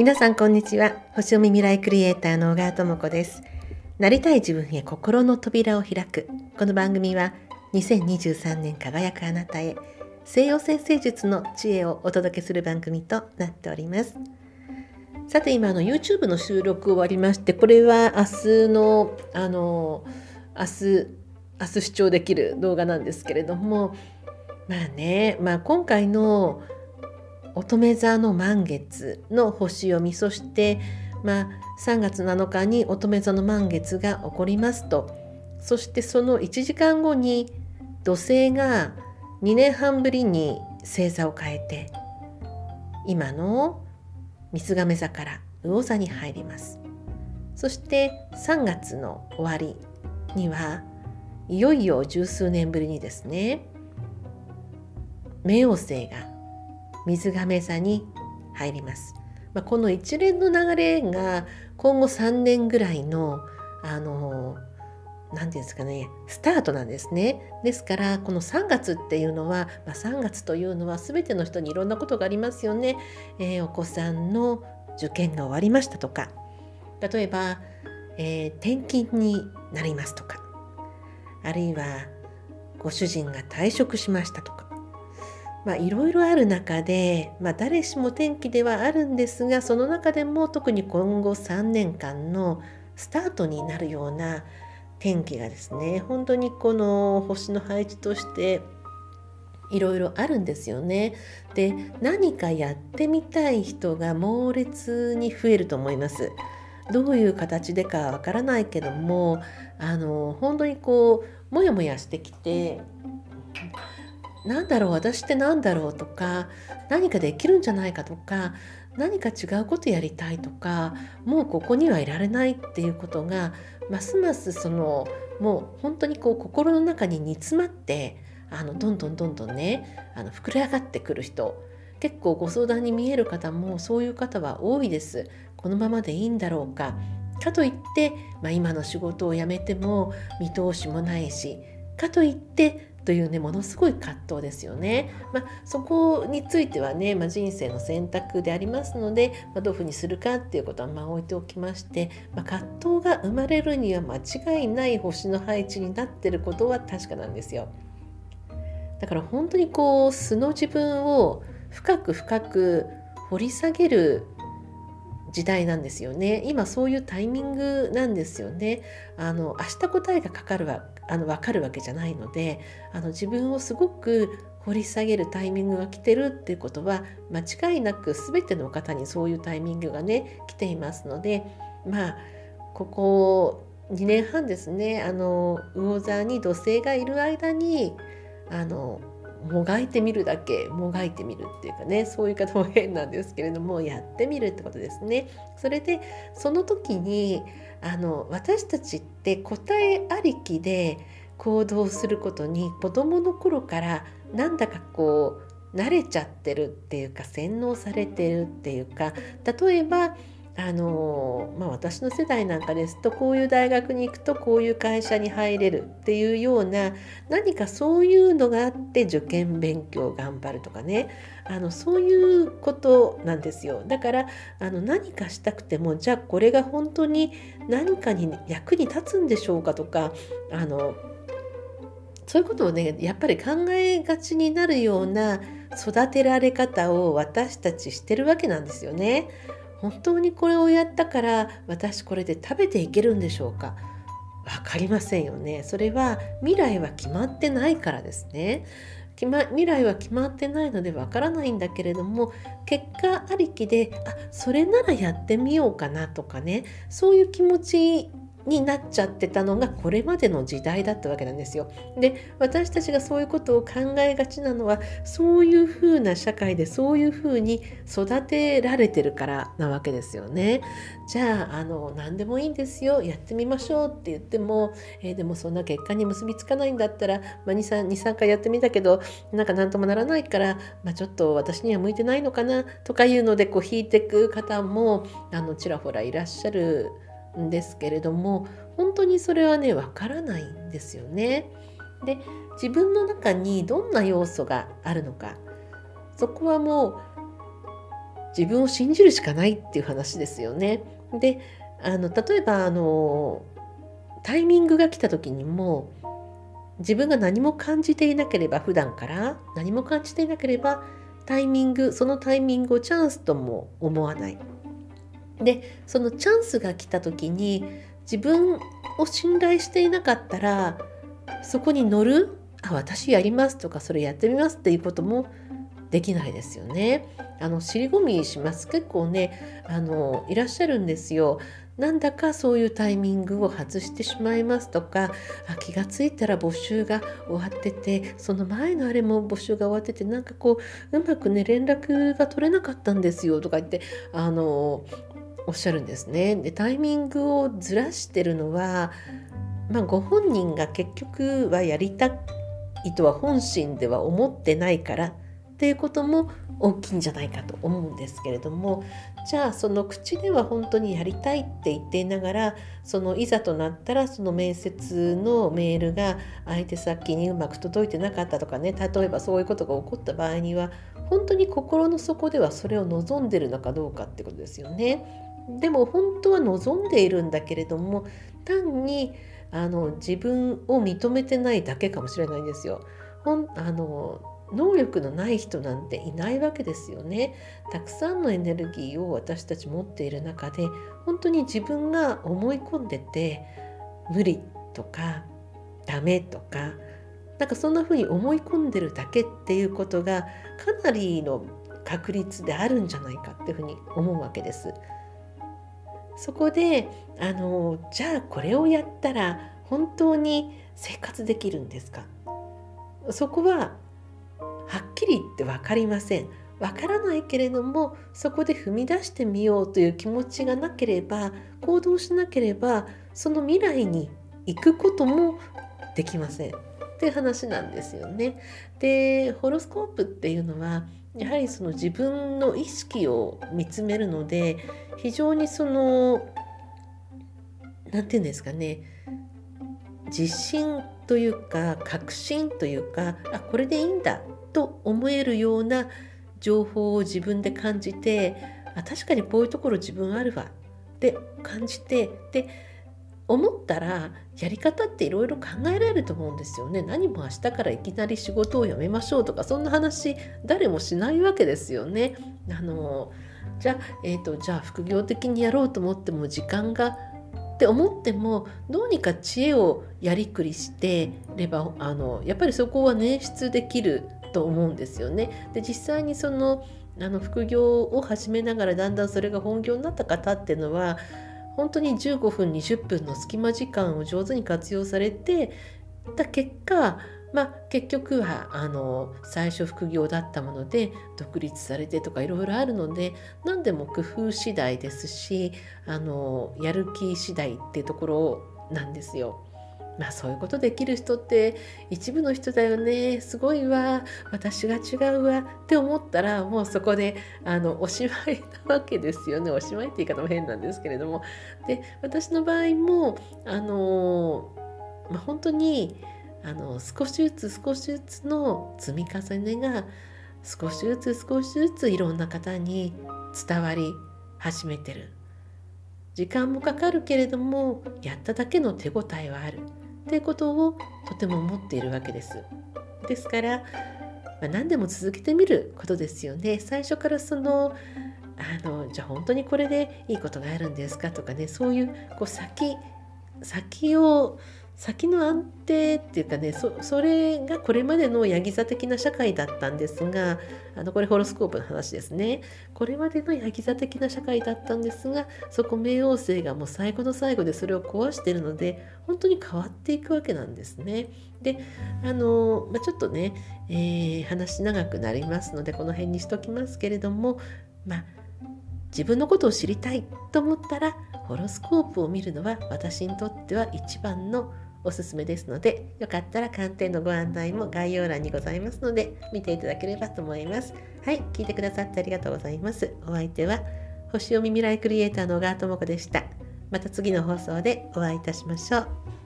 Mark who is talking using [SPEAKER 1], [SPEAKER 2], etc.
[SPEAKER 1] 皆さんこんにちは。星読み未来クリエイターの小川智子です。なりたい自分へ心の扉を開く。この番組は2023年輝くあなたへ西洋先生術の知恵をお届けする番組となっております。さて今の YouTube の収録終わりましてこれは明日のあの明日明日視聴できる動画なんですけれどもまあね、まあ、今回の乙女座の満月の星読みそして、まあ、3月7日に乙女座の満月が起こりますと。そしてその1時間後に土星が2年半ぶりに星座を変えて今の三つ亀座から魚座に入ります。そして3月の終わりにはいよいよ十数年ぶりにですね冥王星が水亀座に入ります。まあ、この一連の流れが今後3年ぐらいのあの何て言うんですかねスタートなんですね。ですからこの3月っていうのは、まあ、3月というのは全ての人にいろんなことがありますよね。えー、お子さんの受験が終わりましたとか例えば、えー、転勤になりますとかあるいはご主人が退職しましたとかまあ、いろいろある中で、まあ、誰しも転機ではあるんですがその中でも特に今後3年間のスタートになるような天気がですね本当にこの星の配置としていろいろあるんですよね。で何かやってみたい人が猛烈に増えると思います。どういう形でかわからないけどもあの本当にこうモヤモヤしてきて何だろう私って何だろうとか何かできるんじゃないかとか何か違うことやりたいとかもうここにはいられないっていうことがますますそのもう本当にこう心の中に煮詰まってあのどんどんどんどんねあの膨れ上がってくる人結構ご相談に見える方もそういう方は多いです。このままでいいんだろうかかといって、まあ、今の仕事を辞めても見通しもないしかといってというねものすごい葛藤ですよね。まあ、そこについてはね、まあ、人生の選択でありますので、まあ、どういうふうにするかっていうことはまあ置いておきまして、ま葛藤が生まれるには間違いない星の配置になってることは確かなんですよ。だから本当にこう素の自分を深く深く掘り下げる時代なんですよね今そういうタイミングなんですよねあの明日答えがかかるわあの分かるわけじゃないのであの自分をすごく掘り下げるタイミングが来てるっていうことは間違いなく全ての方にそういうタイミングがね来ていますのでまあここ2年半ですねあの魚座に土星がいる間にあのもがいてみるだけもがいてみるっていうかねそういう方も変なんですけれどもやってみるってことですね。それでその時にあの私たちって答えありきで行動することに子どもの頃からなんだかこう慣れちゃってるっていうか洗脳されてるっていうか例えばあのまあ、私の世代なんかですとこういう大学に行くとこういう会社に入れるっていうような何かそういうのがあって受験勉強頑張るとかねあのそういうことなんですよだからあの何かしたくてもじゃあこれが本当に何かに役に立つんでしょうかとかあのそういうことをねやっぱり考えがちになるような育てられ方を私たちしてるわけなんですよね。本当にこれをやったから私これで食べていけるんでしょうか？分かりませんよね。それは未来は決まってないからですね。ま未来は決まってないのでわからないんだけれども結果ありきであそれならやってみようかなとかね。そういう気持ちになっちゃってたのがこれまでの時代だったわけなんですよ。で私たちがそういうことを考えがちなのはそういうふうな社会でそういうふうに育てられてるからなわけですよね。じゃああの何でもいいんですよやってみましょうって言っても、えー、でもそんな結果に結びつかないんだったら、まあ、23回やってみたけどなんか何ともならないから、まあ、ちょっと私には向いてないのかなとかいうのでこう引いてく方もあのちらほらいらっしゃる。んですけれども本当にそれはねわからないんですよね。で自分の中にどんな要素があるのかそこはもう自分を信じるしかないっていう話ですよね。であの例えばあのタイミングが来た時にも自分が何も感じていなければ普段から何も感じていなければタイミングそのタイミングをチャンスとも思わない。でそのチャンスが来た時に自分を信頼していなかったらそこに乗るあ私やりますとかそれやってみますっていうこともできないですよね。あの尻込みします結構ねあのいらっしゃるんですよ。なんだかそういうタイミングを外してしまいますとかあ気が付いたら募集が終わっててその前のあれも募集が終わっててなんかこううまくね連絡が取れなかったんですよとか言ってあのおっしゃるんですね。でタイミングをずらしてるのは、まあ、ご本人が結局はやりたいとは本心では思ってないからっていうことも大きいんじゃないかと思うんですけれどもじゃあその口では本当にやりたいって言っていながらそのいざとなったらその面接のメールが相手先にうまく届いてなかったとかね例えばそういうことが起こった場合には本当に心の底ではそれを望んでるのかどうかってことですよね。でも本当は望んでいるんだけれども単にあの自分を認めてないだけかもしれないんですよ。ほんあの能力のない人なんていないわけですよね。たくさんのエネルギーを私たち持っている中で本当に自分が思い込んでて無理とかダメとかなんかそんな風に思い込んでるだけっていうことがかなりの確率であるんじゃないかっていうふうに思うわけです。そこであのじゃあこれをやったら本当に生活できるんですか？そこははっきり言って分かりません。わからないけれどもそこで踏み出してみようという気持ちがなければ行動しなければその未来に行くこともできませんっていう話なんですよね。でホロスコープっていうのはやはりその自分の意識を見つめるので非常にその何て言うんですかね自信というか確信というかあこれでいいんだと思えるような情報を自分で感じてあ確かにこういうところ自分あるわって感じてで思ったらやり方っていろいろ考えられると思うんですよね。何も明日からいきなり仕事を辞めましょうとかそんな話誰もしないわけですよね。あのじゃあ、えーと、じゃあ副業的にやろうと思っても時間がって思ってもどうにか知恵をやりくりしてればあのやっぱりそこは捻出できると思うんですよね。で実際にそのあの副業を始めながらだんだんそれが本業になった方っていうのは本当に15分20分の隙間時間を上手に活用されてた結果まあ、結局はあの最初副業だったもので独立されてとかいろいろあるので何でも工夫次第ですしあのやる気次第っていうところなんですよ。まあそういうことできる人って一部の人だよね。すごいわ。私が違うわ。って思ったらもうそこであのおしまいなわけですよね。おしまいって言い方も変なんですけれども。で私の場合もあの、まあ、本当にあの少しずつ少しずつの積み重ねが少しずつ少しずついろんな方に伝わり始めてる。時間もかかるけれどもやっただけの手応えはある。っていうことをとても思っているわけです。ですから、まあ、何でも続けてみることですよね。最初からそのあのじゃあ本当にこれでいいことがあるんですかとかねそういうこう先先を先の安定っていうかねそれがこれまでのヤギ座的な社会だったんですがあのこれホロスコープの話ですねこれまでのヤギ座的な社会だったんですがそこ冥王星がもう最後の最後でそれを壊してるので本当に変わっていくわけなんですね。であの、まあ、ちょっとね、えー、話長くなりますのでこの辺にしときますけれどもまあ自分のことを知りたいと思ったらホロスコープを見るのは私にとっては一番のおすすめですのでよかったら鑑定のご案内も概要欄にございますので見ていただければと思います。はい聞いてくださってありがとうございます。お相手は星読み未来クリエイターの小川智子でした。また次の放送でお会いいたしましょう。